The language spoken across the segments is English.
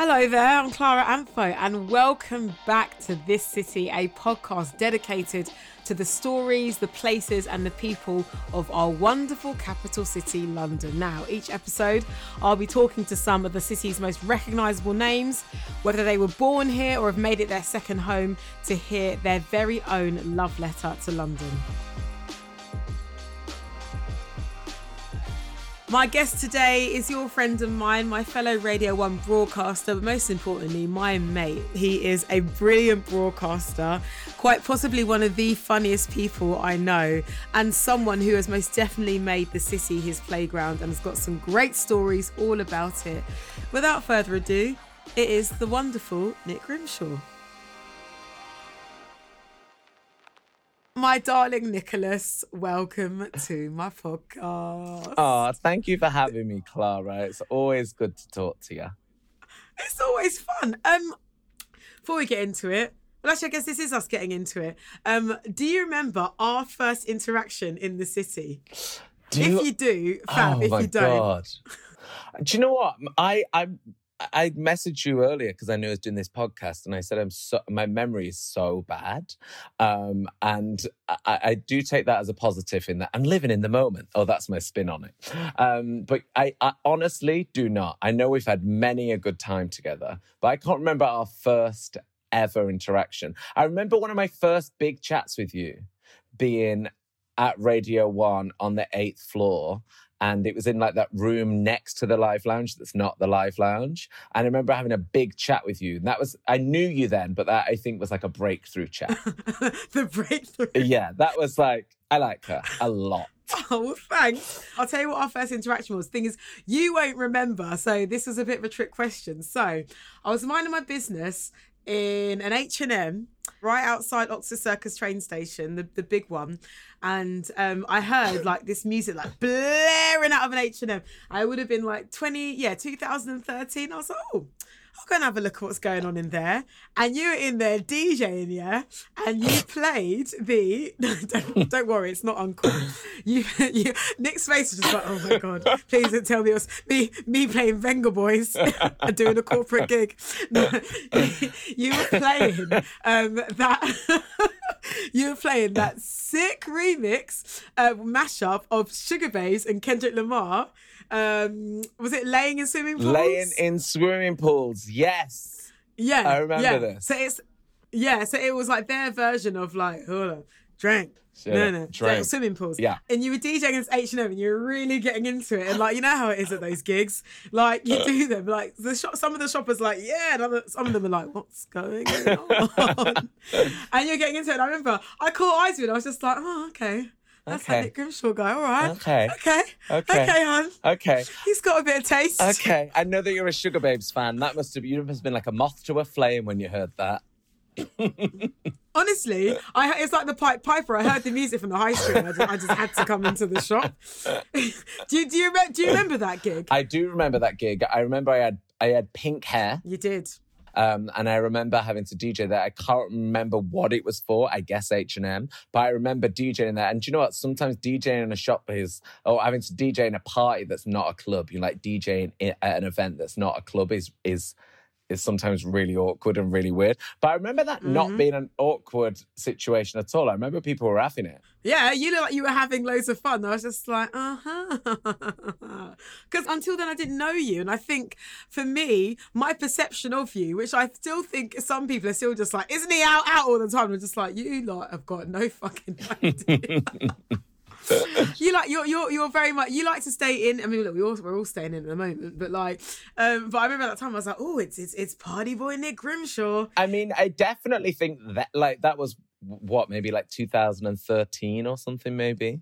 Hello there, I'm Clara Amfo, and welcome back to This City, a podcast dedicated to the stories, the places, and the people of our wonderful capital city, London. Now, each episode, I'll be talking to some of the city's most recognisable names, whether they were born here or have made it their second home, to hear their very own love letter to London. My guest today is your friend of mine, my fellow Radio 1 broadcaster, but most importantly, my mate. He is a brilliant broadcaster, quite possibly one of the funniest people I know, and someone who has most definitely made the city his playground and has got some great stories all about it. Without further ado, it is the wonderful Nick Grimshaw. My darling Nicholas, welcome to my podcast. Oh, thank you for having me, Clara. It's always good to talk to you. It's always fun. Um, before we get into it, well, actually, I guess this is us getting into it. Um, do you remember our first interaction in the city? Do if you do, fab. oh if my you don't, God. Do you know what? I I I messaged you earlier because I knew I was doing this podcast, and I said I'm so my memory is so bad, um, and I, I do take that as a positive in that I'm living in the moment. Oh, that's my spin on it. Um, but I, I honestly do not. I know we've had many a good time together, but I can't remember our first ever interaction. I remember one of my first big chats with you being at Radio One on the eighth floor. And it was in like that room next to the live lounge that's not the live lounge. And I remember having a big chat with you. And that was, I knew you then, but that I think was like a breakthrough chat. the breakthrough. yeah, that was like, I like her a lot. Oh, well, thanks. I'll tell you what our first interaction was. Thing is, you won't remember, so this was a bit of a trick question. So, I was minding my business in an H and M right outside Oxford Circus train station, the, the big one, and um, I heard like this music like blaring out of an H and M. I would have been like twenty, yeah, two thousand and thirteen. I was like, oh. I'll go and have a look at what's going on in there. And you were in there DJing, yeah? And you played the don't, don't worry, it's not uncle. You, you Nick's face was just like, oh my god, please don't tell me it was me me playing Vengaboys and doing a corporate gig. No, you were playing um, that you were playing that sick remix uh, mashup of Sugababes and Kendrick Lamar. Um, was it laying in swimming pools? Laying in swimming pools. Yes. Yeah, I remember yeah. this. So it's yeah, so it was like their version of like hold on, drink. So, no, no, drink. swimming pools. Yeah. and you were DJing against H and M, and you were really getting into it. And like, you know how it is at those gigs. Like, you do them. Like, the shop, some of the shoppers like, yeah, and other, some of them are like, what's going on? and you're getting into it. And I remember I caught eyes with it. I was just like, oh, okay. That's Okay. Nick Grimshaw guy. All right. Okay. Okay. Okay. Okay, hon. Okay. He's got a bit of taste. Okay. I know that you're a Sugababes fan. That must have you must have been like a moth to a flame when you heard that. Honestly, I it's like the Pied Piper. I heard the music from the high street. I just, I just had to come into the shop. do you do you, do you remember that gig? I do remember that gig. I remember I had I had pink hair. You did. Um, and I remember having to DJ that. I can't remember what it was for. I guess H and M, but I remember DJing that. And do you know what? Sometimes DJing in a shop is, or having to DJ in a party that's not a club. You like DJing at an event that's not a club is is is sometimes really awkward and really weird. But I remember that not being an awkward situation at all. I remember people were having it. Yeah, you look like you were having loads of fun. I was just like, uh huh. Because until then, I didn't know you. And I think for me, my perception of you, which I still think some people are still just like, isn't he out, out all the time? I'm just like, you lot have got no fucking idea. you like you're you're you're very much you like to stay in. I mean, look, we all we're all staying in at the moment, but like, um, but I remember that time I was like, oh, it's it's it's party boy Nick Grimshaw. I mean, I definitely think that like that was what maybe like 2013 or something maybe.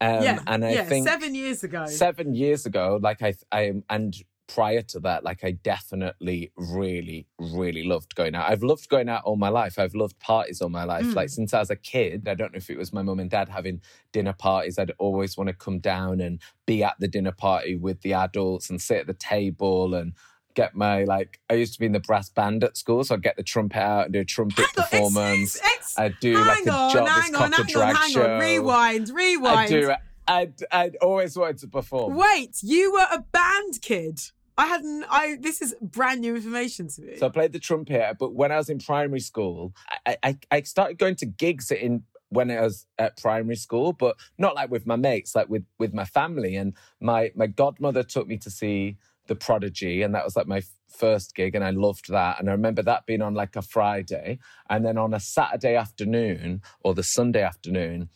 Um, yeah, and I yeah, think seven years ago. seven years ago, like I, I, and prior to that, like I definitely really, really loved going out. I've loved going out all my life. I've loved parties all my life. Mm. Like since I was a kid, I don't know if it was my mum and dad having dinner parties. I'd always want to come down and be at the dinner party with the adults and sit at the table and get my like. I used to be in the brass band at school, so I'd get the trumpet out and do a trumpet on, performance. ex- ex- I'd do hang like a on, Jarvis hang on, hang drag on, hang show. on. Rewind, rewind. I'd do. I'd, I'd always wanted to perform. Wait, you were a band kid. I hadn't. I this is brand new information to me. So I played the trumpet, but when I was in primary school, I, I, I started going to gigs in when I was at primary school, but not like with my mates, like with with my family. And my my godmother took me to see the Prodigy, and that was like my first gig, and I loved that. And I remember that being on like a Friday, and then on a Saturday afternoon or the Sunday afternoon,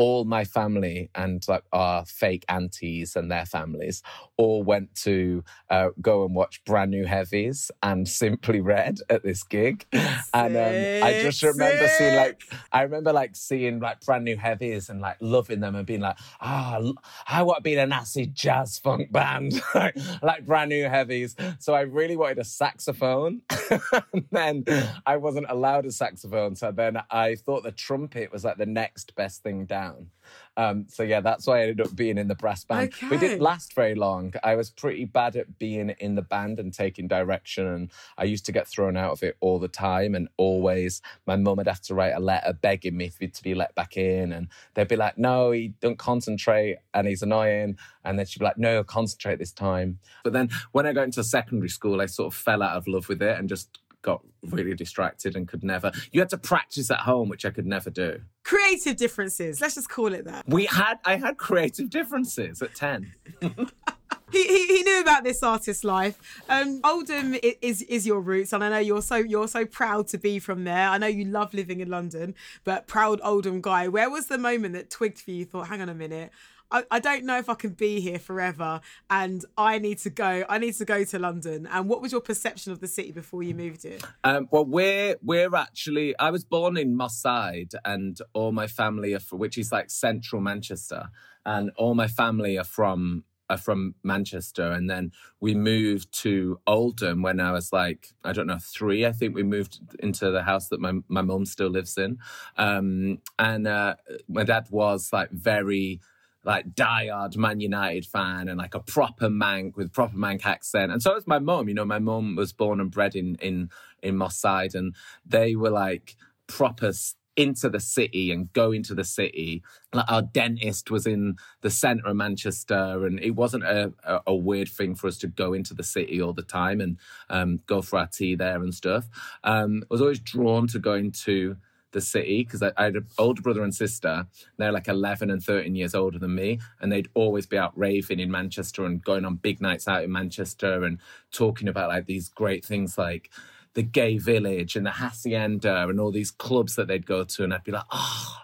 all my family and like our fake aunties and their families all went to uh, go and watch brand new heavies and simply red at this gig. And um, i just remember sick. seeing like i remember like seeing like brand new heavies and like loving them and being like ah oh, i want to be in an acid jazz funk band. Like, like brand new heavies. So i really wanted a saxophone. And then i wasn't allowed a saxophone. So then i thought the trumpet was like the next best thing down down. Um, so yeah, that's why I ended up being in the brass band. Okay. We didn't last very long. I was pretty bad at being in the band and taking direction, and I used to get thrown out of it all the time. And always, my mum would have to write a letter begging me to be let back in, and they'd be like, "No, he don't concentrate, and he's annoying." And then she'd be like, "No, concentrate this time." But then when I got into secondary school, I sort of fell out of love with it and just got really distracted and could never. You had to practice at home, which I could never do. Creative differences. Let's just call it that. We had. I had creative differences at ten. He, he, he, knew about this artist life. Um, Oldham is is your roots, and I know you're so you're so proud to be from there. I know you love living in London, but proud Oldham guy. Where was the moment that twigged for you? Thought, hang on a minute, I, I don't know if I can be here forever and I need to go. I need to go to London. And what was your perception of the city before you moved here? Um, well, we're we're actually I was born in Moss Side and all my family are from, which is like central Manchester. And all my family are from from Manchester, and then we moved to Oldham when I was like I don't know three. I think we moved into the house that my my mum still lives in, um, and uh, my dad was like very like diehard Man United fan and like a proper Manc with proper Manc accent. And so was my mum. You know, my mum was born and bred in in in Moss Side, and they were like proper into the city and go into the city. Like our dentist was in the centre of Manchester, and it wasn't a, a, a, weird thing for us to go into the city all the time and um, go for our tea there and stuff. Um, I was always drawn to going to the city because I, I, had an older brother and sister. They're like 11 and 13 years older than me. And they'd always be out raving in Manchester and going on big nights out in Manchester and talking about like these great things like the gay village and the hacienda and all these clubs that they'd go to. And I'd be like, oh,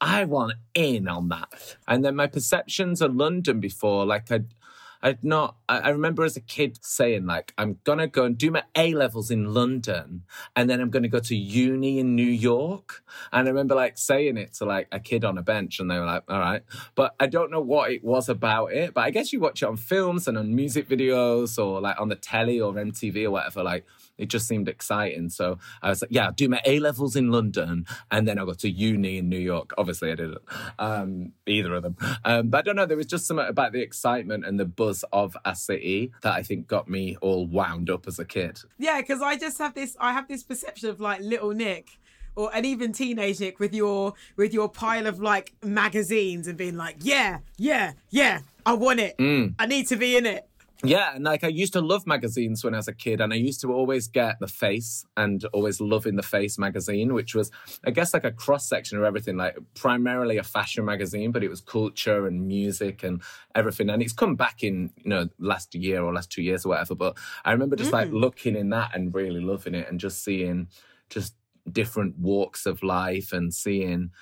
I want in on that. And then my perceptions of London before, like I'd, I'd not. I, remember as a kid saying like, I'm gonna go and do my A levels in London, and then I'm gonna go to uni in New York. And I remember like saying it to like a kid on a bench, and they were like, "All right," but I don't know what it was about it. But I guess you watch it on films and on music videos, or like on the telly or MTV or whatever. Like it just seemed exciting. So I was like, yeah, I'll do my A levels in London and then I'll go to uni in New York. Obviously, I didn't, um, either of them. Um, but I don't know, there was just something about the excitement and the buzz of a city that I think got me all wound up as a kid. Yeah, because I just have this, I have this perception of like little Nick or and even teenage Nick with your with your pile of like magazines and being like, yeah, yeah, yeah, I want it. Mm. I need to be in it. Yeah, and like I used to love magazines when I was a kid, and I used to always get the Face and always love in the Face magazine, which was, I guess, like a cross section of everything, like primarily a fashion magazine, but it was culture and music and everything. And it's come back in, you know, last year or last two years or whatever. But I remember just mm. like looking in that and really loving it and just seeing just different walks of life and seeing,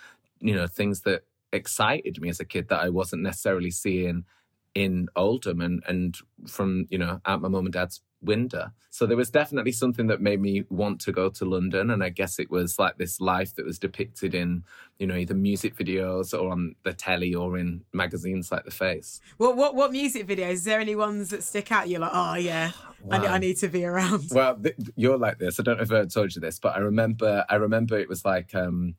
you know, things that excited me as a kid that I wasn't necessarily seeing in Oldham and and from you know at my mum and dad's window. So there was definitely something that made me want to go to London, and I guess it was like this life that was depicted in you know either music videos or on the telly or in magazines like The Face. What what what music videos? Is there any ones that stick out? You're like, oh yeah, wow. I, I, need to be around. Well, th- you're like this. I don't know if I told you this, but I remember I remember it was like. um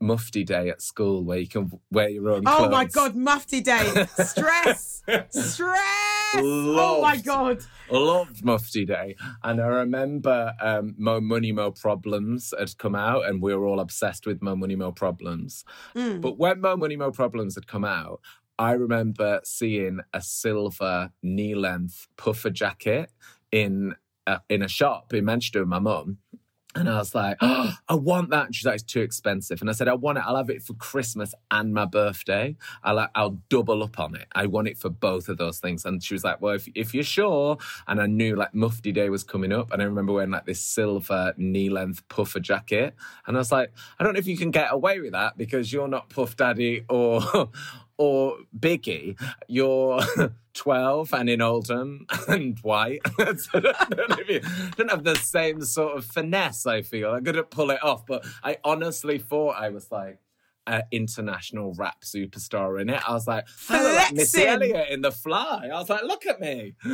mufti day at school where you can wear your own clothes. Oh my god, mufti day. Stress. Stress. Loved, oh my god. Loved mufti day. And I remember um, Mo Money Mo Problems had come out and we were all obsessed with Mo Money Mo Problems. Mm. But when Mo Money Mo Problems had come out, I remember seeing a silver knee length puffer jacket in a, in a shop in Manchester with my mum. And I was like, oh, I want that. And she's like, it's too expensive. And I said, I want it. I'll have it for Christmas and my birthday. I'll, uh, I'll double up on it. I want it for both of those things. And she was like, well, if, if you're sure. And I knew like Mufti Day was coming up. And I remember wearing like this silver knee length puffer jacket. And I was like, I don't know if you can get away with that because you're not Puff Daddy or, or Biggie. You're 12 and in Oldham and white. so I don't, you, don't have the same sort of finesse, I feel. I couldn't pull it off, but I honestly thought I was like, an international rap superstar in it. I was like, oh, like Missy Elliott in The Fly. I was like, look at me.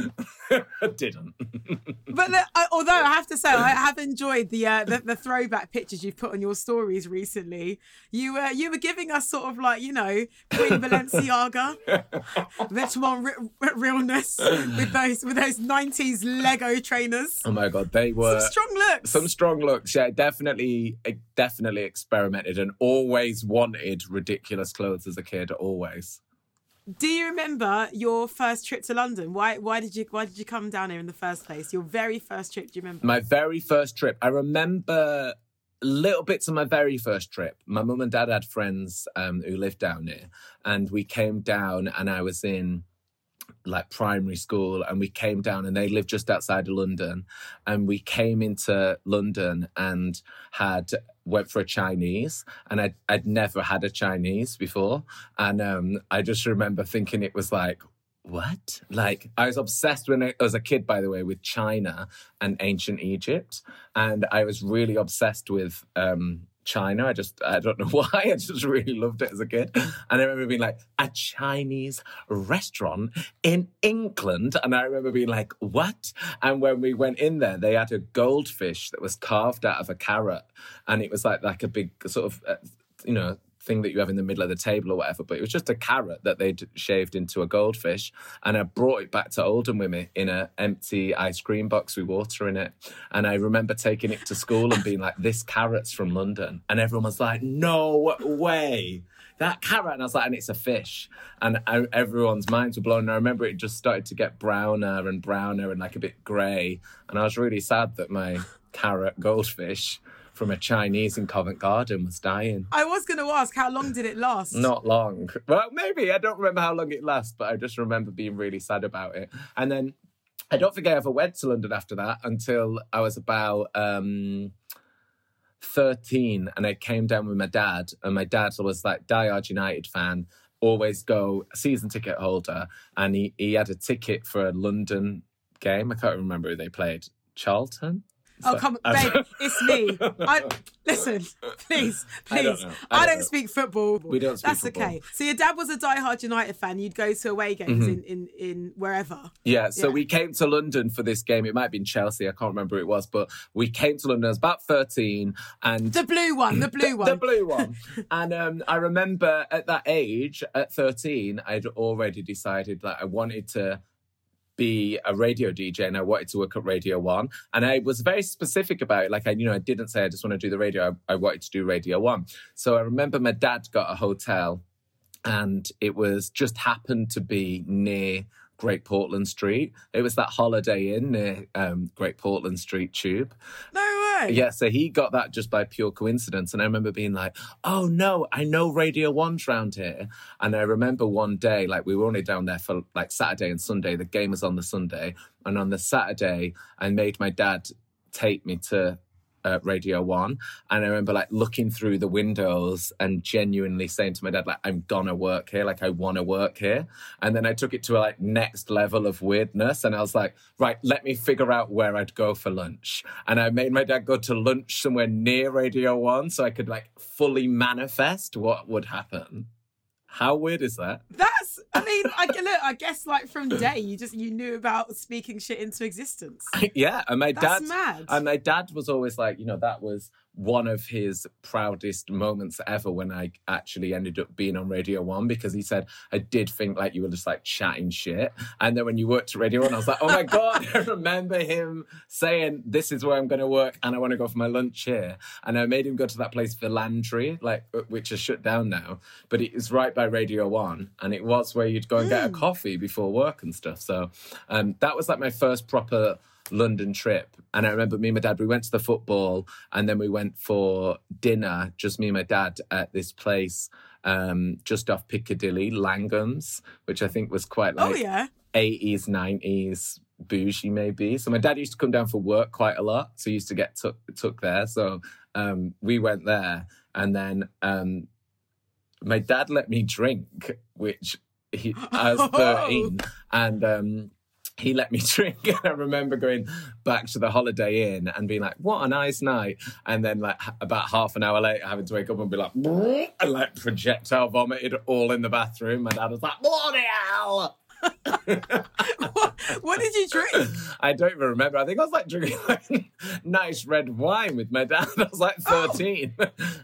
I didn't. but the, uh, although I have to say, I have enjoyed the, uh, the, the throwback pictures you've put on your stories recently. You uh, you were giving us sort of like you know Queen Balenciaga, Vetements re- realness with those with those nineties Lego trainers. Oh my god, they were some strong looks. Some strong looks. Yeah, definitely, definitely experimented and always wanted ridiculous clothes as a kid. Always. Do you remember your first trip to London? Why why did you why did you come down here in the first place? Your very first trip, do you remember? My very first trip. I remember little bits of my very first trip. My mum and dad had friends um, who lived down here, and we came down, and I was in like primary school and we came down and they lived just outside of London and we came into London and had went for a Chinese and I'd, I'd never had a Chinese before and um, I just remember thinking it was like what? Like I was obsessed when I was a kid by the way with China and ancient Egypt and I was really obsessed with um, China. I just, I don't know why. I just really loved it as a kid. And I remember being like, a Chinese restaurant in England. And I remember being like, what? And when we went in there, they had a goldfish that was carved out of a carrot. And it was like, like a big sort of, uh, you know, thing that you have in the middle of the table or whatever, but it was just a carrot that they'd shaved into a goldfish. And I brought it back to Oldham with me in an empty ice cream box with water in it. And I remember taking it to school and being like, this carrot's from London. And everyone was like, no way. That carrot, and I was like, and it's a fish, and I, everyone's minds were blown. And I remember it just started to get browner and browner and like a bit grey, and I was really sad that my carrot goldfish from a Chinese in Covent Garden was dying. I was going to ask, how long did it last? Not long. Well, maybe. I don't remember how long it lasted, but I just remember being really sad about it. And then I don't think I ever went to London after that until I was about um, 13 and I came down with my dad. And my dad was like, diehard United fan, always go, season ticket holder. And he, he had a ticket for a London game. I can't remember who they played. Charlton? Oh come on, babe, it's me. I listen, please, please. I don't, I I don't, don't speak football. We don't speak That's football. okay. So your dad was a die-hard United fan. You'd go to away games mm-hmm. in, in in wherever. Yeah. So yeah. we came to London for this game. It might have been Chelsea. I can't remember who it was, but we came to London. I was about thirteen, and the blue one, the blue one, the blue one. and um, I remember at that age, at thirteen, I'd already decided that I wanted to be a radio DJ and I wanted to work at Radio One. And I was very specific about it. Like I, you know, I didn't say I just want to do the radio. I, I wanted to do Radio One. So I remember my dad got a hotel and it was just happened to be near Great Portland Street. It was that Holiday Inn near um, Great Portland Street Tube. No way. Yeah, so he got that just by pure coincidence. And I remember being like, oh no, I know Radio One's round here. And I remember one day, like we were only down there for like Saturday and Sunday. The game was on the Sunday. And on the Saturday, I made my dad take me to uh, Radio One, and I remember like looking through the windows and genuinely saying to my dad, like, "I'm gonna work here, like I want to work here." And then I took it to a like next level of weirdness, and I was like, "Right, let me figure out where I'd go for lunch." And I made my dad go to lunch somewhere near Radio One, so I could like fully manifest what would happen. How weird is that? That's, I mean, I look, I guess like from day you just you knew about speaking shit into existence. yeah, and my That's dad, mad. and my dad was always like, you know, that was one of his proudest moments ever when I actually ended up being on Radio One because he said, I did think like you were just like chatting shit. And then when you worked at Radio One, I was like, oh my God, I remember him saying, This is where I'm going to work and I want to go for my lunch here. And I made him go to that place, Landry, like which is shut down now, but it is right by Radio One. And it was where you'd go and get a coffee before work and stuff. So um, that was like my first proper London trip. And I remember me and my dad, we went to the football and then we went for dinner, just me and my dad at this place um, just off Piccadilly, Langan's, which I think was quite like Oh like yeah. 80s, 90s bougie maybe. So my dad used to come down for work quite a lot. So he used to get took, took there. So um, we went there and then um, my dad let me drink, which he, I was 13 and um, he let me drink. And I remember going back to the Holiday Inn and being like, what a nice night. And then like about half an hour later having to wake up and be like, and like projectile vomited all in the bathroom. My dad was like, bloody hell. what, what did you drink? I don't even remember. I think I was like drinking like nice red wine with my dad. I was like Oh. 13.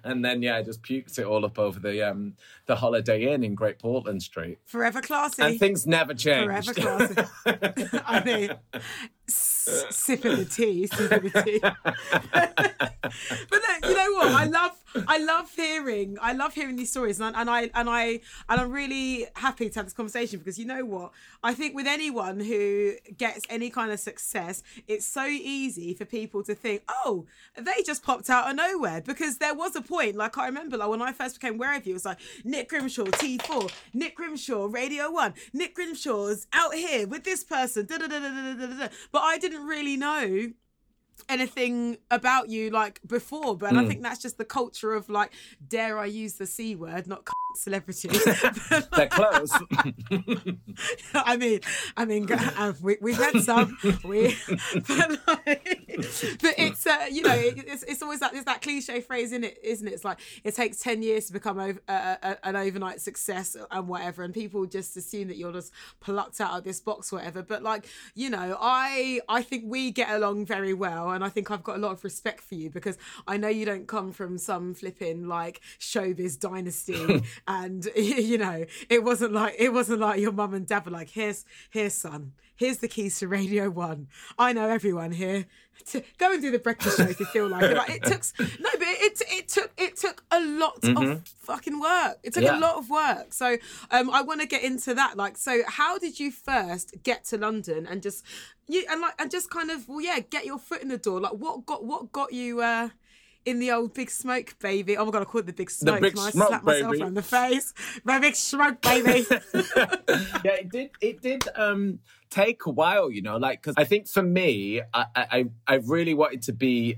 And then yeah, I just puked it all up over the um the Holiday Inn in Great Portland Street. Forever classy. And things never change. Forever classy. I mean, sipping the tea, sipping the tea. but then, you know what? I love, I love hearing, I love hearing these stories, and, I- and I, and I, and I'm really happy to have this conversation because you know what? I think with anyone who gets any kind of success, it's so easy for people to think, oh, they just popped out of nowhere because there was a point, like I remember, like when I first became aware of you, it was like Nick Grimshaw, T4, Nick Grimshaw, Radio One, Nick Grimshaw's out here with this person, da da da da da da. da. But I didn't really know anything about you like before but i hmm. think that's just the culture of like dare i use the c word not celebrity They're close. I mean, I mean, we, we've had some, we, but, like, but it's uh, you know, it, it's, it's always that there's that cliche phrase in it, isn't it? It's like it takes ten years to become over, uh, uh, an overnight success and whatever, and people just assume that you're just plucked out of this box, whatever. But like, you know, I I think we get along very well, and I think I've got a lot of respect for you because I know you don't come from some flipping like showbiz dynasty, and you know, it wasn't like it wasn't like your mum and dad were like, here's here's son, here's the keys to Radio One. I know everyone here. To go and do the breakfast show if you feel like it. Like, it took no, but it it took it took a lot of fucking work. It took Yeah. a lot of work. So um, I want to get into that. Like, so how did you first get to London and just you and like and just kind of well, yeah, get your foot in the door. Like, what got what got you? uh in the old big smoke, baby. Oh my god, I call it the big smoke. The big I smoke, slap myself baby. around the face. My big smoke, baby. yeah, it did. It did um, take a while, you know. Like, because I think for me, I, I I really wanted to be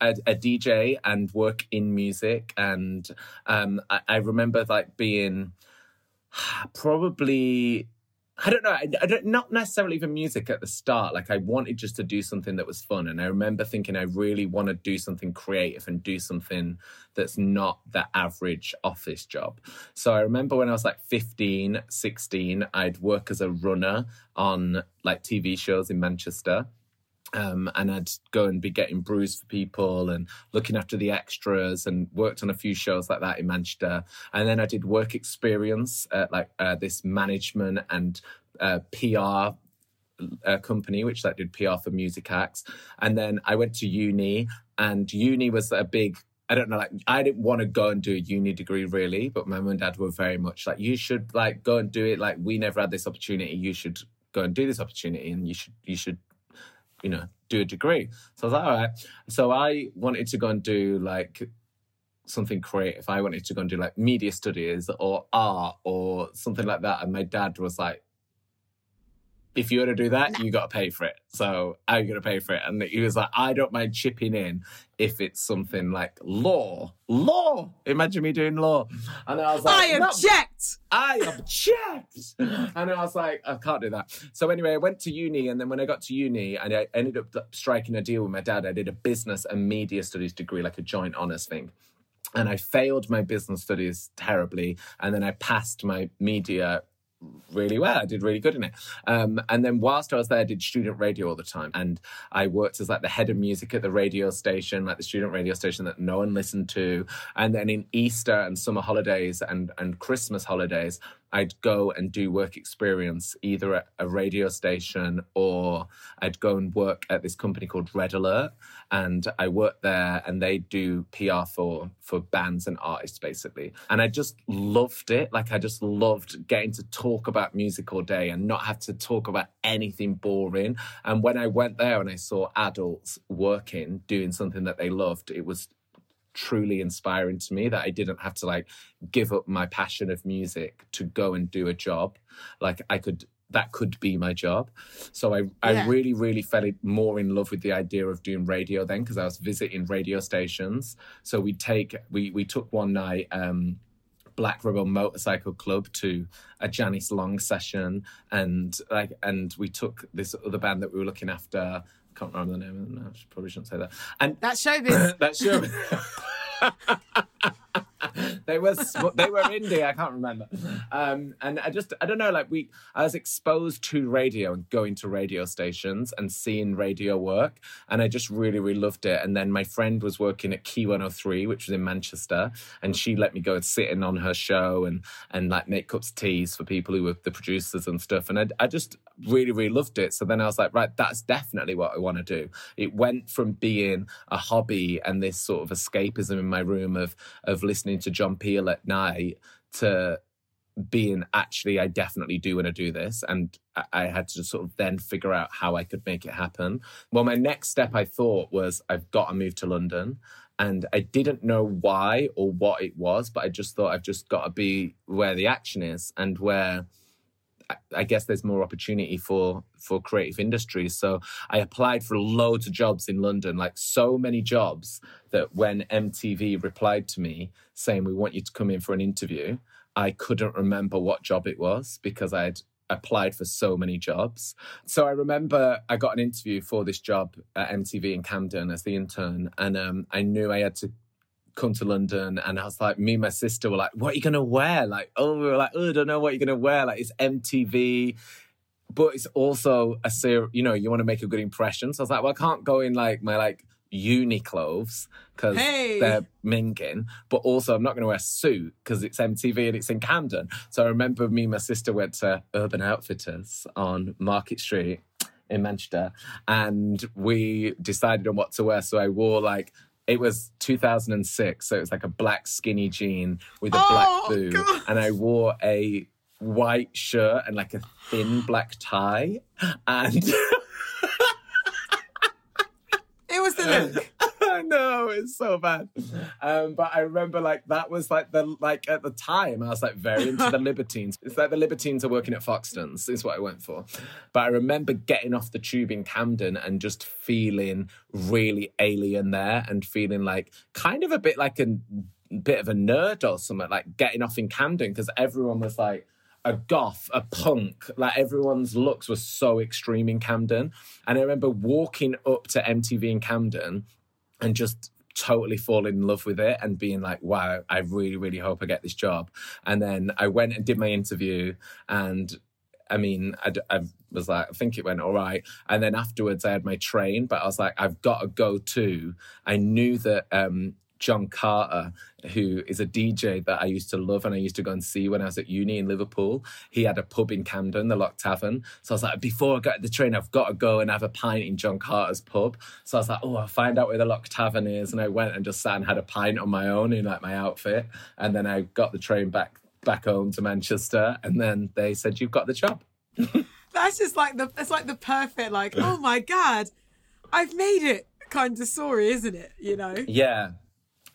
a, a DJ and work in music, and um, I, I remember like being probably. I don't know. I, I don't not necessarily even music at the start. Like I wanted just to do something that was fun, and I remember thinking I really want to do something creative and do something that's not the average office job. So I remember when I was like 15, 16, I'd work as a runner on like TV shows in Manchester. Um, and I'd go and be getting brews for people and looking after the extras and worked on a few shows like that in Manchester. And then I did work experience at like uh, this management and uh, PR uh, company, which like did PR for music acts. And then I went to uni, and uni was a big. I don't know, like I didn't want to go and do a uni degree really, but my mum and dad were very much like, you should like go and do it. Like we never had this opportunity. You should go and do this opportunity, and you should you should you know, do a degree. So I was like, all right. So I wanted to go and do like something creative. I wanted to go and do like media studies or art or something like that. And my dad was like, if you want to do that, you got to pay for it. So I'm going to pay for it. And he was like, I don't mind chipping in if it's something like law. Law. Imagine me doing law. And I was like, I "No, object. I object. and I was like, I can't do that. So anyway, I went to uni, and then when I got to uni, and I ended up striking a deal with my dad. I did a business and media studies degree, like a joint honours thing. And I failed my business studies terribly, and then I passed my media really well. I did really good in it. Um, and then whilst I was there, I did student radio all the time. And I worked as like the head of music at the radio station, like the student radio station that no one listened to. And then in Easter and summer holidays and, and Christmas holidays, I'd go and do work experience either at a radio station or I'd go and work at this company called Red Alert. And I worked there and they do PR for for bands and artists basically. And I just loved it. Like I just loved getting to talk about music all day and not have to talk about anything boring. And when I went there and I saw adults working, doing something that they loved, it was truly inspiring to me that I didn't have to like give up my passion of music to go and do a job. Like I could that could be my job. So I, I really, really fell more in love with the idea of doing radio then because I was visiting radio stations. So we take we we took one night um Black Rebel Motorcycle Club to a Janice Long session and like and we took this other band that we were looking after I can't remember the name of them now. Probably shouldn't say that. And that's showbiz. that's showbiz. they were they were indie. I can't remember. Um, and I just I don't know. Like we, I was exposed to radio and going to radio stations and seeing radio work, and I just really really loved it. And then my friend was working at Key 103, which was in Manchester, and she let me go and sit in on her show and and like make cups of teas for people who were the producers and stuff. And I I just really really loved it. So then I was like, right, that's definitely what I want to do. It went from being a hobby and this sort of escapism in my room of of listening to John Peel at night to being actually I definitely do want to do this and I had to sort of then figure out how I could make it happen. Well my next step I thought was I've got to move to London and I didn't know why or what it was but I just thought I've just got to be where the action is and where I guess there's more opportunity for for creative industries. So I applied for loads of jobs in London, like so many jobs that when MTV replied to me saying we want you to come in for an interview, I couldn't remember what job it was because I'd applied for so many jobs. So I remember I got an interview for this job at MTV in Camden as the intern, and um, I knew I had to come to London and I was like, me and my sister were like, what are you going to wear? Like, oh, we were like, oh, I don't know what you're going to wear. Like, it's MTV, but it's also a ser- you know, you want to make a good impression. So I was like, well, I can't go in like my like uni clothes because hey. they're minging, but also I'm not going to wear a suit because it's MTV and it's in Camden. So I remember me and my sister went to Urban Outfitters on Market Street in Manchester and we decided on what to wear. So I wore like it was 2006, so it was like a black skinny jean with a oh, black boot, God. and I wore a white shirt and like a thin black tie, and it was the look. Know it's so bad. Um, but I remember like that was like the like at the time I was like very into the Libertines. It's like the Libertines are working at Foxtons is what I went for. But I remember getting off the tube in Camden and just feeling really alien there and feeling like kind of a bit like a bit of a nerd or something. Like getting off in Camden because everyone was like a goth, a punk. Like everyone's looks were so extreme in Camden. And I remember walking up to MTV in Camden and just totally falling in love with it and being like, wow, I really, really hope I get this job. And then I went and did my interview and I mean, I, I, was like, I think it went all right. And then afterwards, I had my train, but I was like, I've got to go too. I knew that um, Jon Carter, who is a DJ that I used to love and I used to go and see when I was at uni in Liverpool. He had a pub in Camden, the Lock Tavern. So I was like, before I get the train, I've got to go and have a pint in Jon Carter's pub. So I was like, oh, I'll find out where the Lock Tavern is. And I went and just sat and had a pint on my own in like my outfit. And then I got the train back back home to Manchester. And then they said, you've got the job. That's just like the it's like the perfect like oh my god I've made it kind of story isn't it you know yeah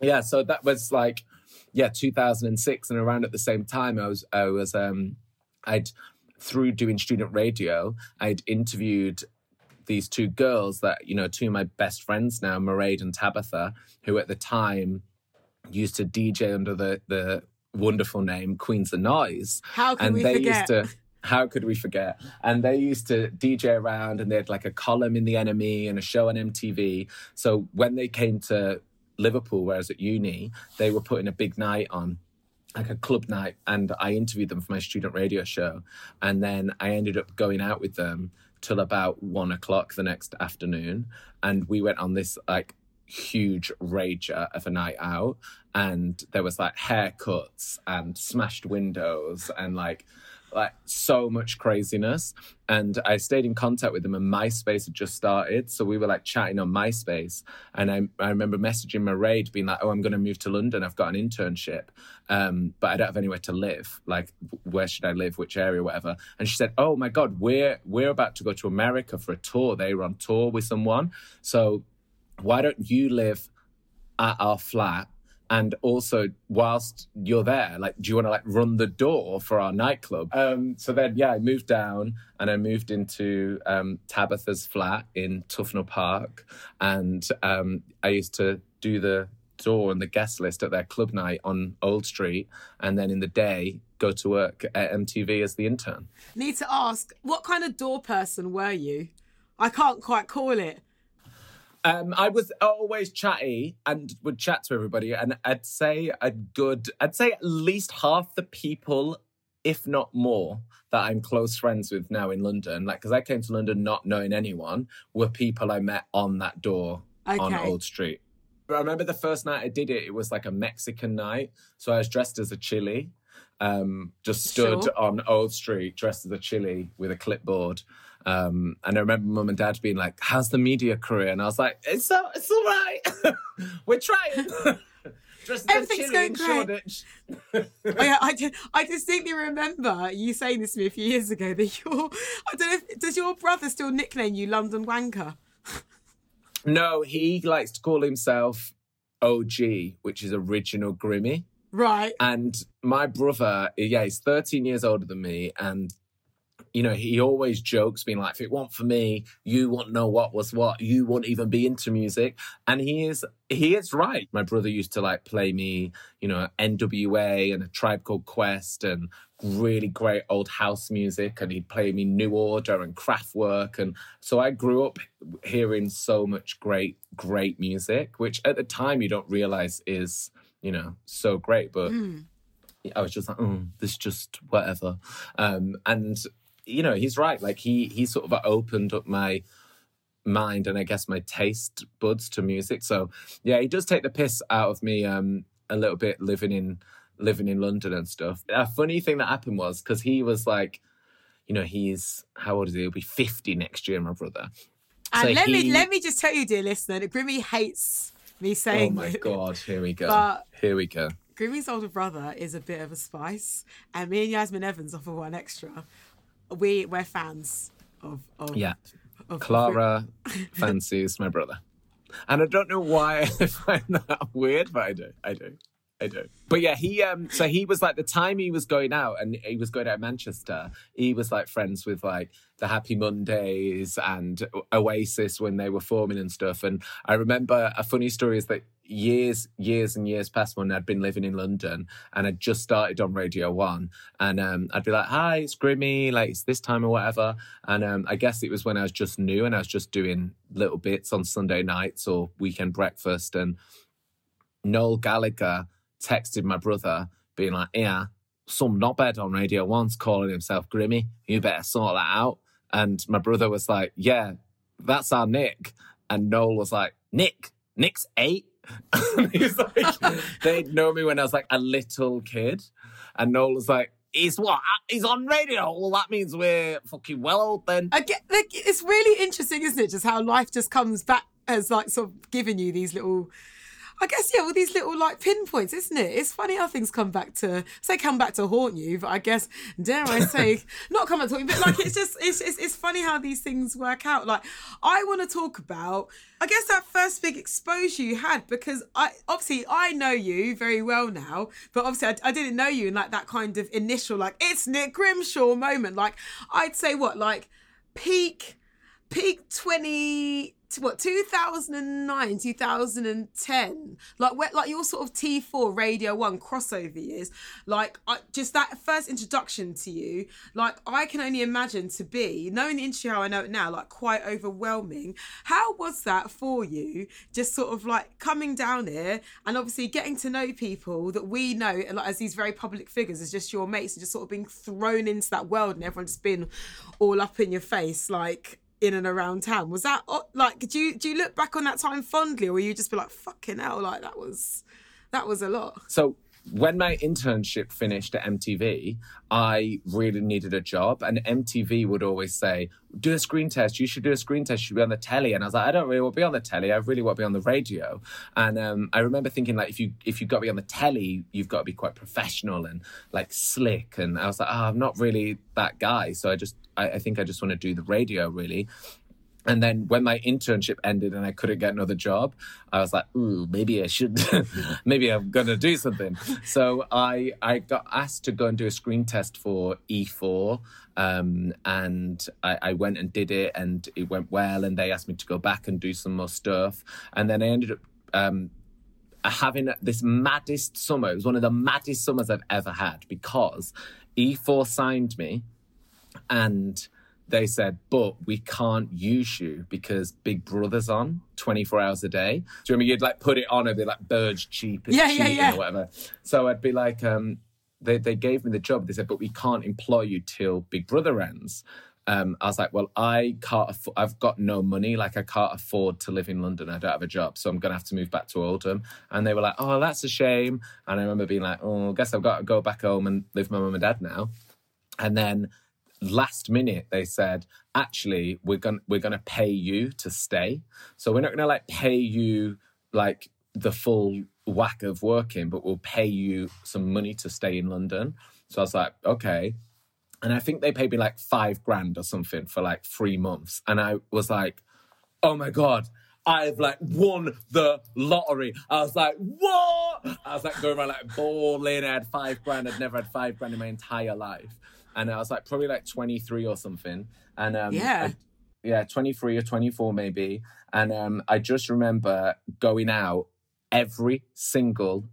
yeah, so that was like, yeah, 2006, and around at the same time, I was, I was, um, I'd through doing student radio, I'd interviewed these two girls that you know, two of my best friends now, Mairead and Tabitha, who at the time used to DJ under the the wonderful name Queens of Noise. How can and we they forget? Used to, how could we forget? And they used to DJ around and they had like a column in the NME and a show on MTV. So when they came to Liverpool, whereas at uni, they were putting a big night on. like a club night and I interviewed them for my student radio show. And then I ended up going out with them till about one o'clock the next afternoon. And we went on this like huge rager of a night out. And there was like haircuts and smashed windows and like like so much craziness. And I stayed in contact with them, and MySpace had just started. So we were like chatting on MySpace. And I, I remember messaging Mairead being like, Oh, I'm going to move to London. I've got an internship, um, but I don't have anywhere to live. Like, where should I live? Which area, whatever. And she said, Oh my God, we're, we're about to go to America for a tour. They were on tour with someone. So why don't you live at our flat? And also whilst you're there like do you want to like run the door for our nightclub um so then yeah i moved down and i moved into um tabitha's flat in tufnell park and um i used to do the door and the guest list at their club night on old street and then in the day go to work at mtv as the intern Need to ask, what kind of door person were you? I can't quite call it. Um, I was always chatty and would chat to everybody, and I'd say a good, I'd say at least half the people, if not more, that I'm close friends with now in London, like because I came to London not knowing anyone, were people I met on that door on Old Street. But I remember the first night I did it, it was like a Mexican night, so I was dressed as a chili. Um, just stood Sure. on Old Street dressed as a chili with a clipboard. Um, and I remember mum and dad being like, How's the media career? And I was like, It's all, it's all right. We're trying. A Everything's going Shoreditch. Oh, yeah, I, I distinctly remember you saying this to me a few years ago that your I don't know if, does your brother still nickname you London Wanker? no, he likes to call himself OG, which is original Grimmy. Right. And my brother, yeah, he's 13 years older than me. And, you know, he always jokes, being like, if it weren't for me, you wouldn't know what was what. You wouldn't even be into music. And he is, he is right. My brother used to like play me, you know, NWA and a tribe called Quest and really great old house music. And he'd play me New Order and Kraftwerk. And so I grew up hearing so much great, great music, which at the time you don't realize is, you know, so great. But Mm. I was just like, oh, this just whatever. Um, and you know, he's right. Like he he sort of opened up my mind and I guess my taste buds to music. So yeah, he does take the piss out of me um, a little bit living in living in London and stuff. A funny thing that happened was because he was like, you know, he's how old is he? He'll be fifty next year, my brother. And So let he- me let me just tell you, dear listener, that Grimmy hates me Oh my it. god, here we go. But- here we go. Grimmy's older brother is a bit of a spice, and me and Yasmin Evans off of 1Xtra, we we're fans of of Yeah. of Clara fancies my brother. And I don't know why I find that weird, but I do. I do. I do. But yeah, he um so he was like the time he was going out and he was going out of Manchester, he was like friends with like the Happy Mondays and Oasis when they were forming and stuff. And I remember a funny story is that years, years and years past when I'd been living in London and I'd just started on Radio One and um I'd be like, Hi, it's Grimmy, like it's this time or whatever. And um I guess it was when I was just new and I was just doing little bits on Sunday nights or weekend breakfast and Noel Gallagher texted my brother, being like, Yeah, some knobhead on Radio One's calling himself Grimmy. You better sort that out. And my brother was like, Yeah, that's our Nick. And Noel was like, Nick, Nick's eight. And He's like, they'd know me when I was like a little kid. And Noel was like, He's what? Uh, he's on radio. Well, that means we're fucking well old then. I get like it's really interesting, isn't it? Just how life just comes back as like sort of giving you these little. I guess yeah, all these little like pinpoints, isn't it? It's funny how things come back to say come back to haunt you, but I guess dare I say not come back to haunt you, but like it's just it's, it's it's funny how these things work out. Like I want to talk about, I guess that first big exposure you had because I obviously I know you very well now, but obviously I, I didn't know you in like that kind of initial like it's Nick Grimshaw moment. Like I'd say what like peak peak 20 what 2009 2010 like where like your sort of t4 radio 1 crossover years like I, just that first introduction to you like i can only imagine to be knowing the industry how i know it now like quite overwhelming. How was that for you just sort of like coming down here and obviously getting to know people that we know like, as these very public figures as just your mates and just sort of being thrown into that world and everyone's been all up in your face like in and around town. Was that like? Do you do you look back on that time fondly, or you just be like, "Fucking hell!" Like that was that was a lot. So when my internship finished at MTV, I really needed a job, and MTV would always say, "Do a screen test. You should do a screen test. You should be on the telly." And I was like, "I don't really want to be on the telly. I really want to be on the radio." And um, I remember thinking, like, if you if you got to be on the telly, you've got to be quite professional and like slick. And I was like, "Oh, I'm not really that guy." So I just, I, I think I just want to do the radio, really. And then when my internship ended and I couldn't get another job, I was like, ooh, maybe I should, maybe I'm going to do something. So I, I got asked to go and do a screen test for E4. Um, and I, I went and did it and it went well. And they asked me to go back and do some more stuff. And then I ended up, um, having this maddest summer. It was one of the maddest summers I've ever had because E4 signed me and they said, but we can't use you because Big Brother's on 24 hours a day. Do you remember you'd like put it on and be like Burge cheap yeah, yeah, yeah. or whatever. So I'd be like, um, they, they gave me the job. They said, but we can't employ you till Big Brother ends. Um, I was like, well, I can't. Afford, I've got no money. Like, I can't afford to live in London. I don't have a job, so I'm gonna have to move back to Oldham. And they were like, oh, that's a shame. And I remember being like, oh, I guess I've got to go back home and live with my mum and dad now. And then last minute they said actually we're going we're going to pay you to stay so we're not going to like pay you like the full whack of working but we'll pay you some money to stay in london so i was like okay and i think they paid me like five grand or something for like three months and i was like oh my god I've like won the lottery. I was like, what? I was like going around like bawling. I had five grand. I'd never had five grand in my entire life and I was like probably like 23 or something. And um, yeah, I, yeah, 23 or 24 maybe. And um, I just remember going out every single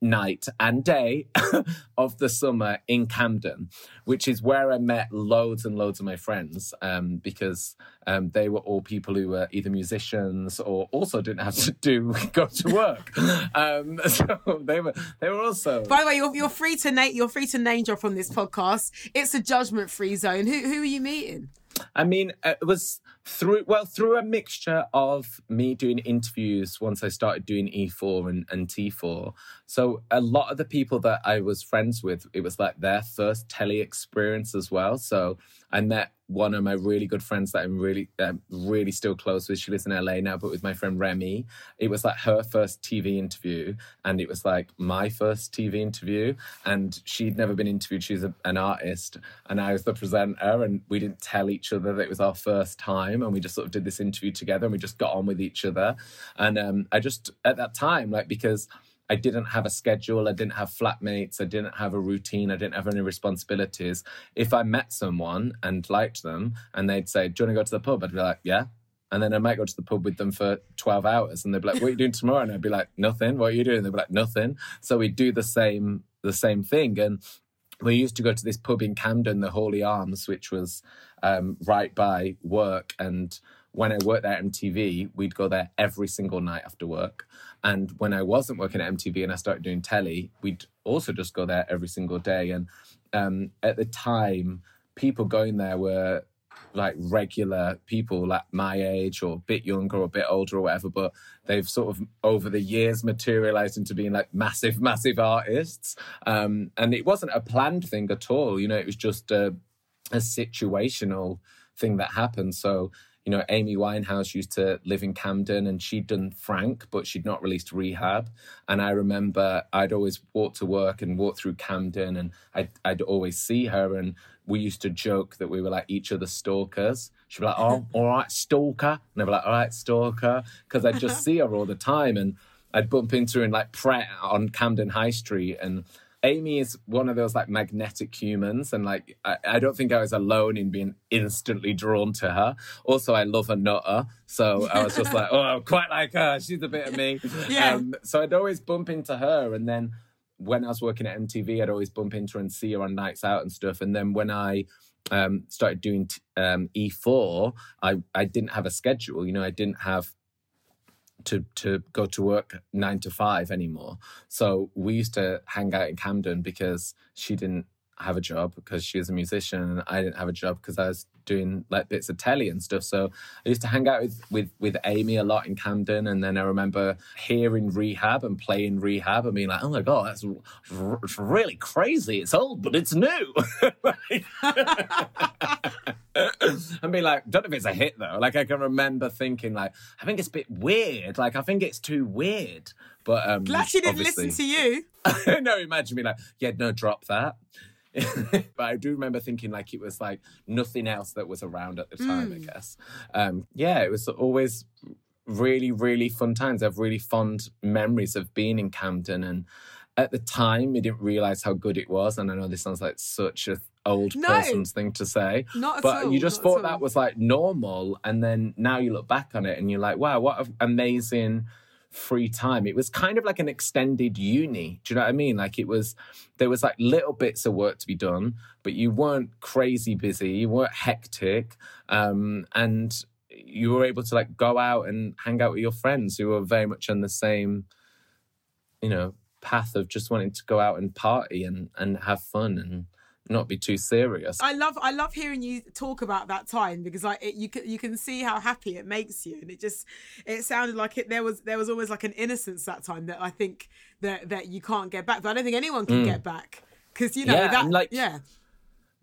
night and day of the summer in Camden, which is where I met loads and loads of my friends um, because um, they were all people who were either musicians or also didn't have to do go to work. Um, so they were they were also. By the way, you're, you're free to name you're free to name drop on this podcast. It's a judgment free zone. Who who are you meeting? I mean, uh, it was through well through a mixture of me doing interviews once I started doing E4 and, and T4. So a lot of the people that I was friends with, it was like their first telly experience as well. So I met one of my really good friends that I'm really, um, really still close with. She lives in LA now, but with my friend Remy, it was like her first TV interview, and it was like my first TV interview. And she'd never been interviewed. She's a, an artist, and I was the presenter, and we didn't tell each other that it was our first time, and we just sort of did this interview together, and we just got on with each other. And um, I just at that time, like because I didn't have a schedule. I didn't have flatmates. I didn't have a routine. I didn't have any responsibilities. If I met someone and liked them and they'd say, Do you want to go to the pub? I'd be like, Yeah. And then I might go to the pub with them for 12 hours and they'd be like, What are you doing tomorrow? And I'd be like, Nothing. What are you doing? They'd be like, Nothing. So we'd do the same the same thing. And we used to go to this pub in Camden, the Hawley Arms, which was um, right by work. And when I worked at MTV, we'd go there every single night after work. And when I wasn't working at MTV and I started doing telly, we'd also just go there every single day. And um, at the time, people going there were like regular people like my age or a bit younger or a bit older or whatever but they've sort of over the years materialized into being like massive massive artists um, and it wasn't a planned thing at all you know it was just a, a situational thing that happened so you know, Amy Winehouse used to live in Camden and she'd done Frank, but she'd not released Rehab. And I remember I'd always walk to work and walk through Camden and I'd, I'd always see her. And we used to joke that we were like each other's stalkers. She'd be like, oh, all right, stalker. And I'd be like, all right, stalker. Because I'd just see her all the time. And I'd bump into her in like Pret on Camden High Street. And Amy is one of those like magnetic humans, and like I, I, don't think I was alone in being instantly drawn to her. Also, I love a nutter, so I was just like, oh, I'm quite like her. She's a bit of me. Yeah. Um, so I'd always bump into her, and then when I was working at MTV, I'd always bump into her and see her on nights out and stuff. And then when I um, started doing um, E4, I I didn't have a schedule. You know, I didn't have to to go to work nine to five anymore. So we used to hang out in Camden because she didn't have a job because she was a musician and I didn't have a job because I was doing like bits of telly and stuff. So I used to hang out with, with, with Amy a lot in Camden. And then I remember hearing Rehab and playing Rehab and being like, oh my God, that's r- really crazy. It's old, but it's new. and be like, don't know if it's a hit though. Like I can remember thinking like, I think it's a bit weird. Like I think it's too weird. But um glad she didn't listen to you. no, imagine me like, yeah, no, drop that. but I do remember thinking like it was like nothing else that was around at the time, mm. I guess. Um, yeah, it was always really, really fun times. I have really fond memories of being in Camden. And at the time, we didn't realize how good it was. And I know this sounds like such a old no, person's thing to say. Not but all, you just thought that was like normal. And then now you look back on it and you're like, wow, what an amazing free time. It was kind of like an extended uni. Do you know what I mean? Like it was, there was like little bits of work to be done, but you weren't crazy busy, you weren't hectic, um, and you were able to like go out and hang out with your friends who were very much on the same, you know, path of just wanting to go out and party and and have fun and not be too serious. I love I love hearing you talk about that time because like it, you can you can see how happy it makes you and it just it sounded like it there was there was always like an innocence that time that I think that that you can't get back but I don't think anyone can mm. get back because you know yeah, that like, yeah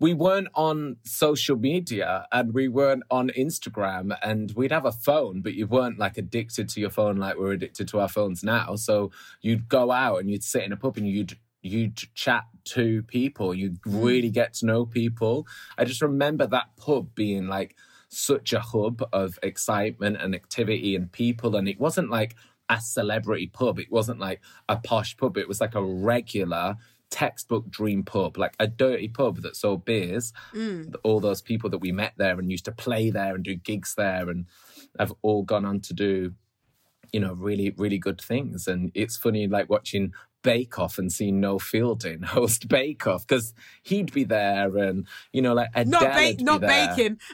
we weren't on social media and we weren't on Instagram and we'd have a phone, but you weren't like addicted to your phone like we're addicted to our phones now. So you'd go out and you'd sit in a pub and you'd you chat to people, you really get to know people. I just remember that pub being like such a hub of excitement and activity and people. And it wasn't like a celebrity pub, it wasn't like a posh pub, it was like a regular textbook dream pub, like a dirty pub that sold beers. Mm. All those people that we met there and used to play there and do gigs there and have all gone on to do you know really really good things and it's funny like watching Bake Off and see Noel Fielding host Bake Off because he'd be there and you know like Adele not, ba- not baking.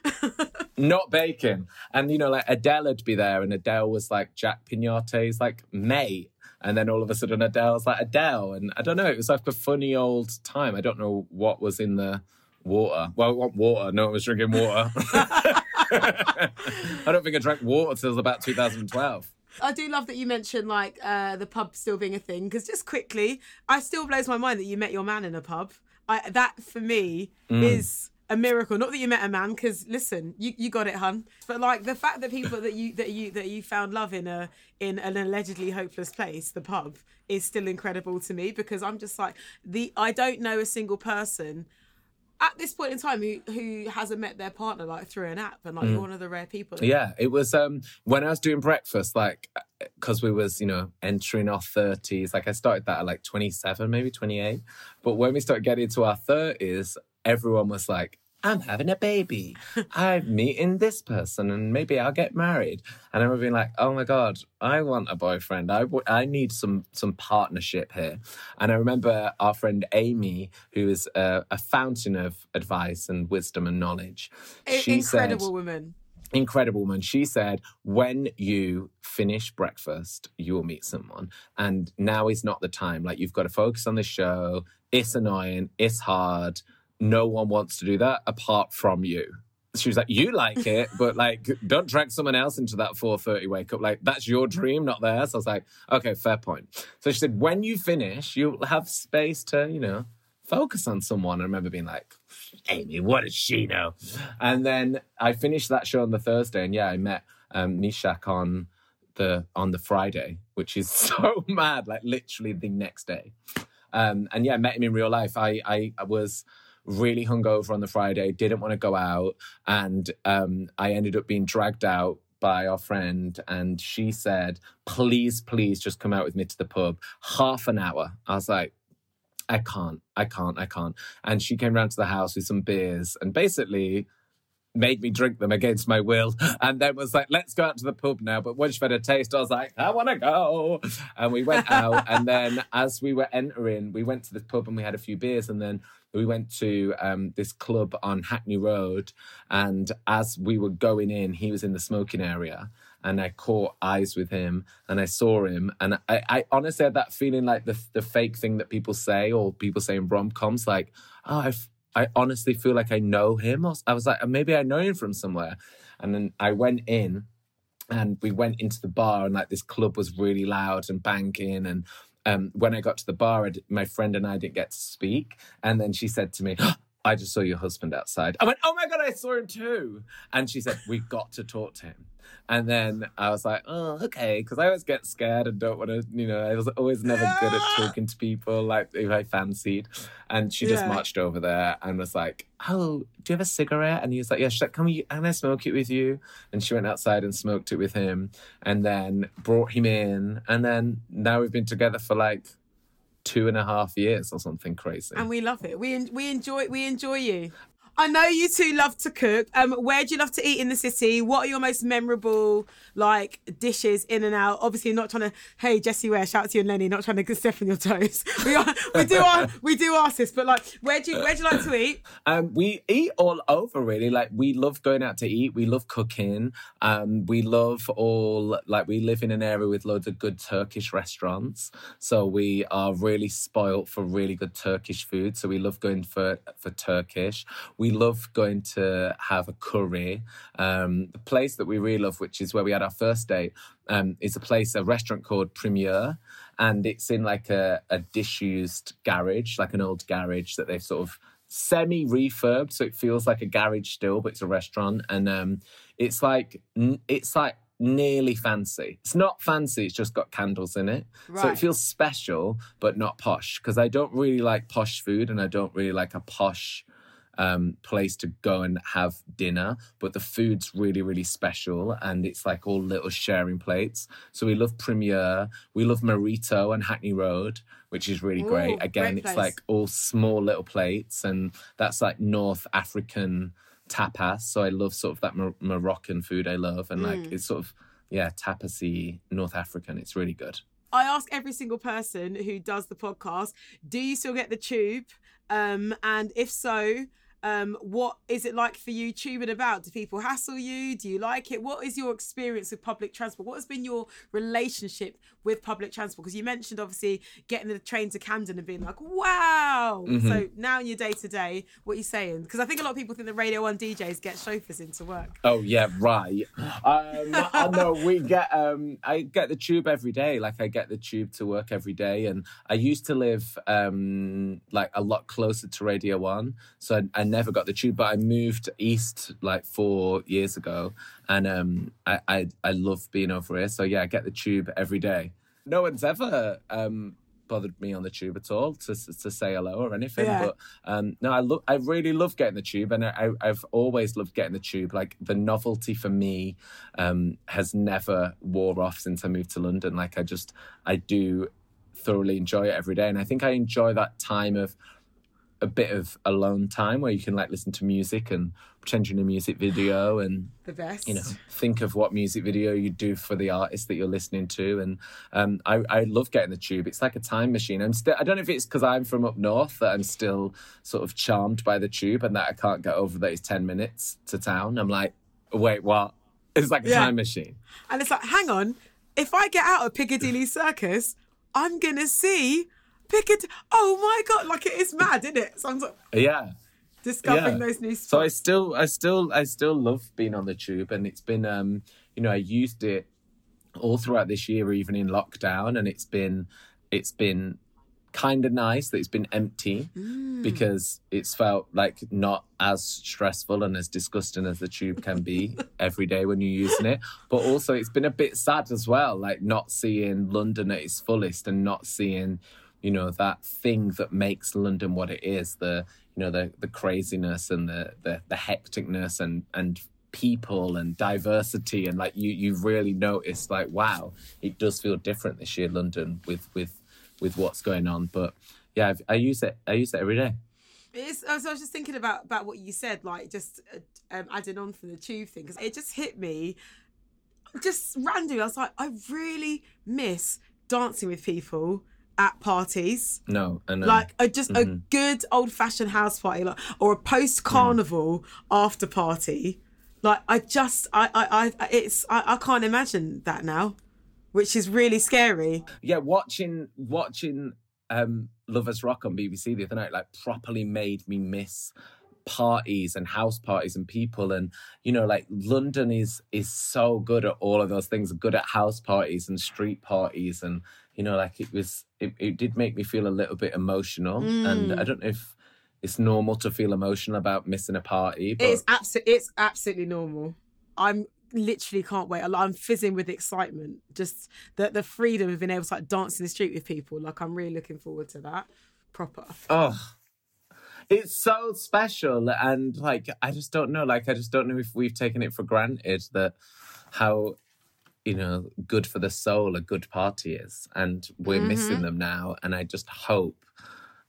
Not baking. And you know like Adele would be there and Adele was like Jack Peñate's like mate. And then all of a sudden Adele's like Adele. And I don't know it was like a funny old time. I don't know what was in the water. Well I want water. No one was drinking water. I don't think I drank water till about 2012 I do love that you mentioned like uh, the pub still being a thing because just quickly, I still blows my mind that you met your man in a pub. I, that for me mm. is a miracle. Not that you met a man, because listen, you, you got it, hun. But like the fact that people that you that you that you found love in a in an allegedly hopeless place, the pub, is still incredible to me because I'm just like the I don't know a single person at this point in time who who hasn't met their partner like through an app and like mm. you're one of the rare people yeah it was um when i was doing breakfast like because we was you know entering our 30s like i started that at like 27 maybe 28 but when we started getting to our 30s everyone was like I'm having a baby. I'm meeting this person and maybe I'll get married. And I'm being like, oh my God, I want a boyfriend. I, w- I need some some partnership here. And I remember our friend Amy, who is a, a fountain of advice and wisdom and knowledge. She incredible said, woman. Incredible woman. She said, when you finish breakfast, you will meet someone. And now is not the time. Like, you've got to focus on the show. It's annoying. It's hard no one wants to do that apart from you. She was like, you like it, but like, don't drag someone else into that 4.30 wake up. Like, that's your dream, not theirs. So I was like, okay, fair point. So she said, when you finish, you'll have space to, you know, focus on someone. I remember being like, Amy, what does she know? And then I finished that show on the Thursday, and yeah, I met um, Meshach on the on the Friday, which is so mad. Like literally the next day, um, and yeah, I met him in real life. I I, I was really hungover on the Friday, didn't want to go out, and um, I ended up being dragged out by our friend and she said please please just come out with me to the pub half an hour i was like I can't, I can't, I can't. And she came round to the house with some beers and basically made me drink them against my will and then was like, let's go out to the pub now. But once you've had a taste, I was like, I want to go. And we went out. and then as we were entering, we went to the pub and we had a few beers. And then we went to um, this club on Hackney Road. And as we were going in, he was in the smoking area. And I caught eyes with him and I saw him. And I, I honestly had that feeling like the, the fake thing that people say or people say in rom coms, like, oh, I've, honestly feel like I know him. I was like, maybe I know him from somewhere. And then I went in and we went into the bar and like this club was really loud and banging and um, when I got to the bar, my friend and I didn't get to speak. And then she said to me, I just saw your husband outside. I went, Oh my God, I saw him too. And she said, We've got to talk to him. And then I was like, oh, okay. Because I always get scared and don't want to, you know, I was always never good at talking to people, like if I fancied. And she just yeah. marched over there and was like, oh, do you have a cigarette? And he was like, yeah, she's like, can, we, can I smoke it with you? And she went outside and smoked it with him and then brought him in. And then now we've been together for like two and a half years or something crazy. And we love it. We we enjoy we enjoy you. I know you two love to cook. Um, where do you love to eat in the city? What are your most memorable like dishes in and out? Obviously, not trying to. Hey, Jessie Ware, shout out to you and Lennie. Not trying to step on your toes. We are, we do our, we do ask this, but like, where do you where do you like to eat? Um, we eat all over really. Like we love going out to eat. We love cooking. Um, we love all like we live in an area with loads of good Turkish restaurants, so we are really spoilt for really good Turkish food. So we love going for for Turkish. We love going to have a curry. Um, the place that we really love, which is where we had our first date, um, is a place, a restaurant called Premier. And it's in like a, a disused garage, like an old garage that they've sort of semi refurbed. So it feels like a garage still, but it's a restaurant. And um, it's like, it's like, nearly fancy. It's not fancy, it's just got candles in it. Right. So it feels special, but not posh. Because I don't really like posh food and I don't really like a posh um, place to go and have dinner, but the food's really, really special and it's like all little sharing plates. So we love Premier, we love Morito and Hackney Road, which is really Ooh, great. Again, great it's like all small little plates and that's like North African tapas. So I love sort of that Mor- Moroccan food I love and like mm. it's sort of, yeah, tapasy North African. It's really good. I ask every single person who does the podcast, do you still get the tube? Um, and if so, um, what is it like for you tubing about? Do people hassle you? Do you like it? What is your experience with public transport? What has been your relationship with public transport? Because you mentioned obviously getting the train to Camden and being like, wow. Mm-hmm. So now in your day to day, what are you saying? Because I think a lot of people think the Radio 1 DJs get chauffeurs into work. Oh, yeah, right. Um, I know we get, um, I get the tube every day. Like I get the tube to work every day. And I used to live um, like a lot closer to Radio 1. So I, I never got the tube, but I moved east like four years ago, and um, I, I I love being over here. So yeah, I get the tube every day. No one's ever um bothered me on the tube at all to to say hello or anything. Yeah. But um, no, I love I really love getting the tube, and I, I've always loved getting the tube. Like the novelty for me um, has never wore off since I moved to London. Like I just I do thoroughly enjoy it every day, and I think I enjoy that time of a bit of alone time where you can like listen to music and pretend you're in a music video and the best. you know think of what music video you do for the artist that you're listening to. And um, I, I love getting the tube. It's like a time machine. I'm still i don't know if it's because i'm from up north that i'm still sort of charmed by the tube and that i can't get over that it's 10 minutes to town. I'm like wait what? It's like a yeah. time machine. And it's like hang on. If i get out of piccadilly circus i'm gonna see Piccadilly. Oh my god! Like it is mad, isn't it? Sounds like yeah. Discovering yeah. those new spots. So I still, I still, I still love being on the tube, and it's been, um, you know, I used it all throughout this year, even in lockdown, and it's been, it's been kind of nice that it's been empty mm. because it's felt like not as stressful and as disgusting as the tube can be every day when you're using it. But also, it's been a bit sad as well, like not seeing London at its fullest and not seeing you know that thing that makes london what it is the you know the the craziness and the the, the hecticness and and people and diversity and like you you really notice like wow it does feel different this year london with with with what's going on but yeah, I've, I use it. I use it every day. It's, I was just thinking about about what you said, like just uh, um, adding on for the tube thing, because it just hit me just randomly. I was like, I really miss dancing with people at parties. No, I know. Like a, just a Mhm. good old fashioned house party, like or a post carnival after party. Like I just I I, I it's I, I can't imagine that now, which is really scary. yeah, watching watching um Lovers Rock on BBC the other night like properly made me miss parties and house parties and people and you know like London is is so good at all of those things good at house parties and street parties and you know like it was it, it did make me feel a little bit emotional and Mm. I don't know if it's normal to feel emotional about missing a party but It's absolutely it's absolutely normal. I'm literally can't wait. I'm fizzing with excitement. Just the the freedom of being able to like dance in the street with people. Like I'm really looking forward to that. Proper. Oh, it's so special. And like, I just don't know. Like, I just don't know if we've taken it for granted that how, you know, good for the soul a good party is. And we're missing Mhm. them now. And I just hope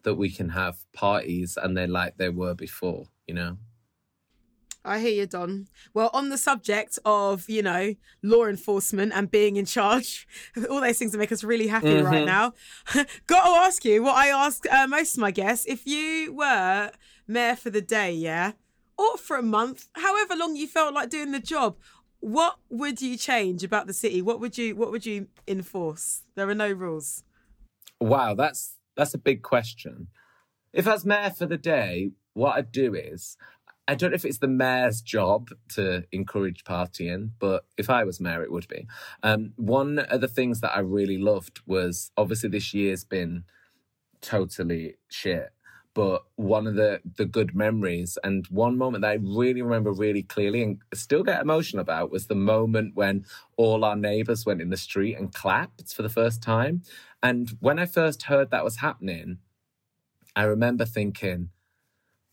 that we can have parties and they're like they were before, you know? I hear you, Don. Well, on the subject of, you know, law enforcement and being in charge, all those things that make us really happy right Mhm. now. Got to ask you what I ask uh, most of my guests. If you were mayor for the day, yeah, or for a month, however long you felt like doing the job, what would you change about the city? What would you What would you enforce? There are no rules. Wow, that's that's a big question. If I was mayor for the day, what I'd do is I don't know if it's the mayor's job to encourage partying, but if I was mayor, it would be. Um, one of the things that I really loved was obviously this year's been totally shit. But one of the the good memories and one moment that I really remember really clearly and still get emotional about was the moment when all our neighbours went in the street and clapped for the first time. And when I first heard that was happening, I remember thinking,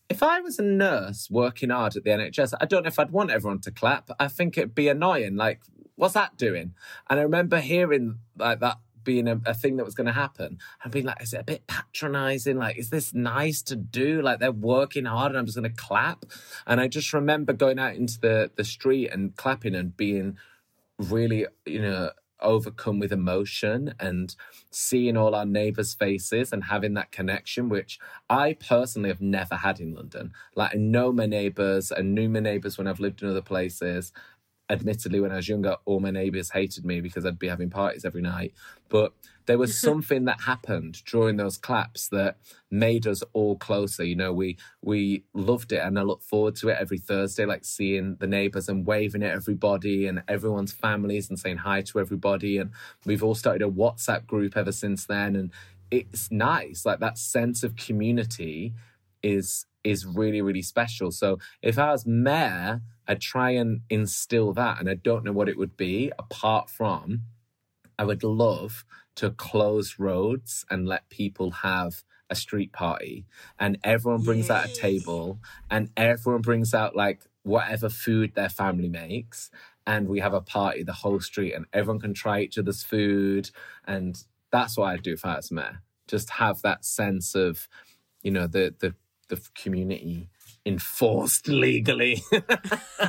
if I was a nurse working hard at the NHS, I don't know if I'd want everyone to clap. I think it'd be annoying. Like, what's that doing? And I remember hearing like that being a, a thing that was going to happen and being like, is it a bit patronizing? Like, is this nice to do? Like, they're working hard and I'm just going to clap. And I just remember going out into the, the street and clapping and being really, you know, overcome with emotion and seeing all our neighbours' faces and having that connection, which I personally have never had in London. Like I know my neighbours and knew my neighbours when I've lived in other places. Admittedly, when I was younger, all my neighbours hated me because I'd be having parties every night. But there was something that happened during those claps that made us all closer. You know, we we loved it, and I look forward to it every Thursday, like seeing the neighbours and waving at everybody and everyone's families and saying hi to everybody. And we've all started a WhatsApp group ever since then, and it's nice. Like that sense of community is is really really special. So if I was mayor, I'd try and instill that, and I don't know what it would be apart from I would love to close roads and let people have a street party and everyone brings out a table and everyone brings out like whatever food their family makes and we have a party the whole street and everyone can try each other's food and that's what I'd do if I was mayor. Just have that sense of, you know, the the the community enforced legally.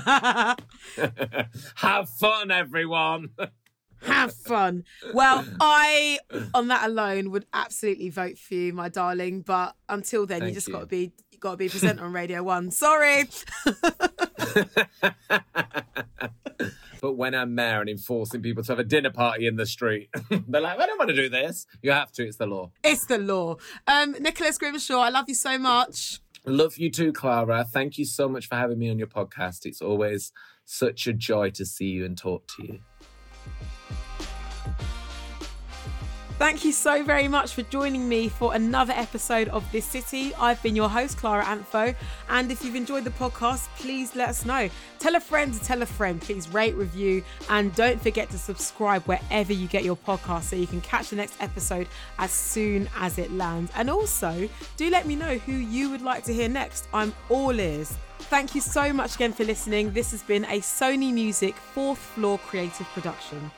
have fun, everyone. Have fun. Well, I, on that alone, would absolutely vote for you, my darling. But until then, you just got to be got to be present on Radio One. Sorry. but when I'm mayor and enforcing people to have a dinner party in the street, they're like, I don't want to do this. You have to, it's the law. It's the law. Um, Nicholas Grimshaw, I love you so much. Love you too, Clara. Thank you so much for having me on your podcast. It's always such a joy to see you and talk to you. Thank you so very much for joining me for another episode of This City. I've been your host, Clara Amfo. And if you've enjoyed the podcast, please let us know. Tell a friend to tell a friend. Please rate, review, and don't forget to subscribe wherever you get your podcast so you can catch the next episode as soon as it lands. And also, do let me know who you would like to hear next. I'm all ears. Thank you so much again for listening. This has been a Sony Music fourth floor creative production.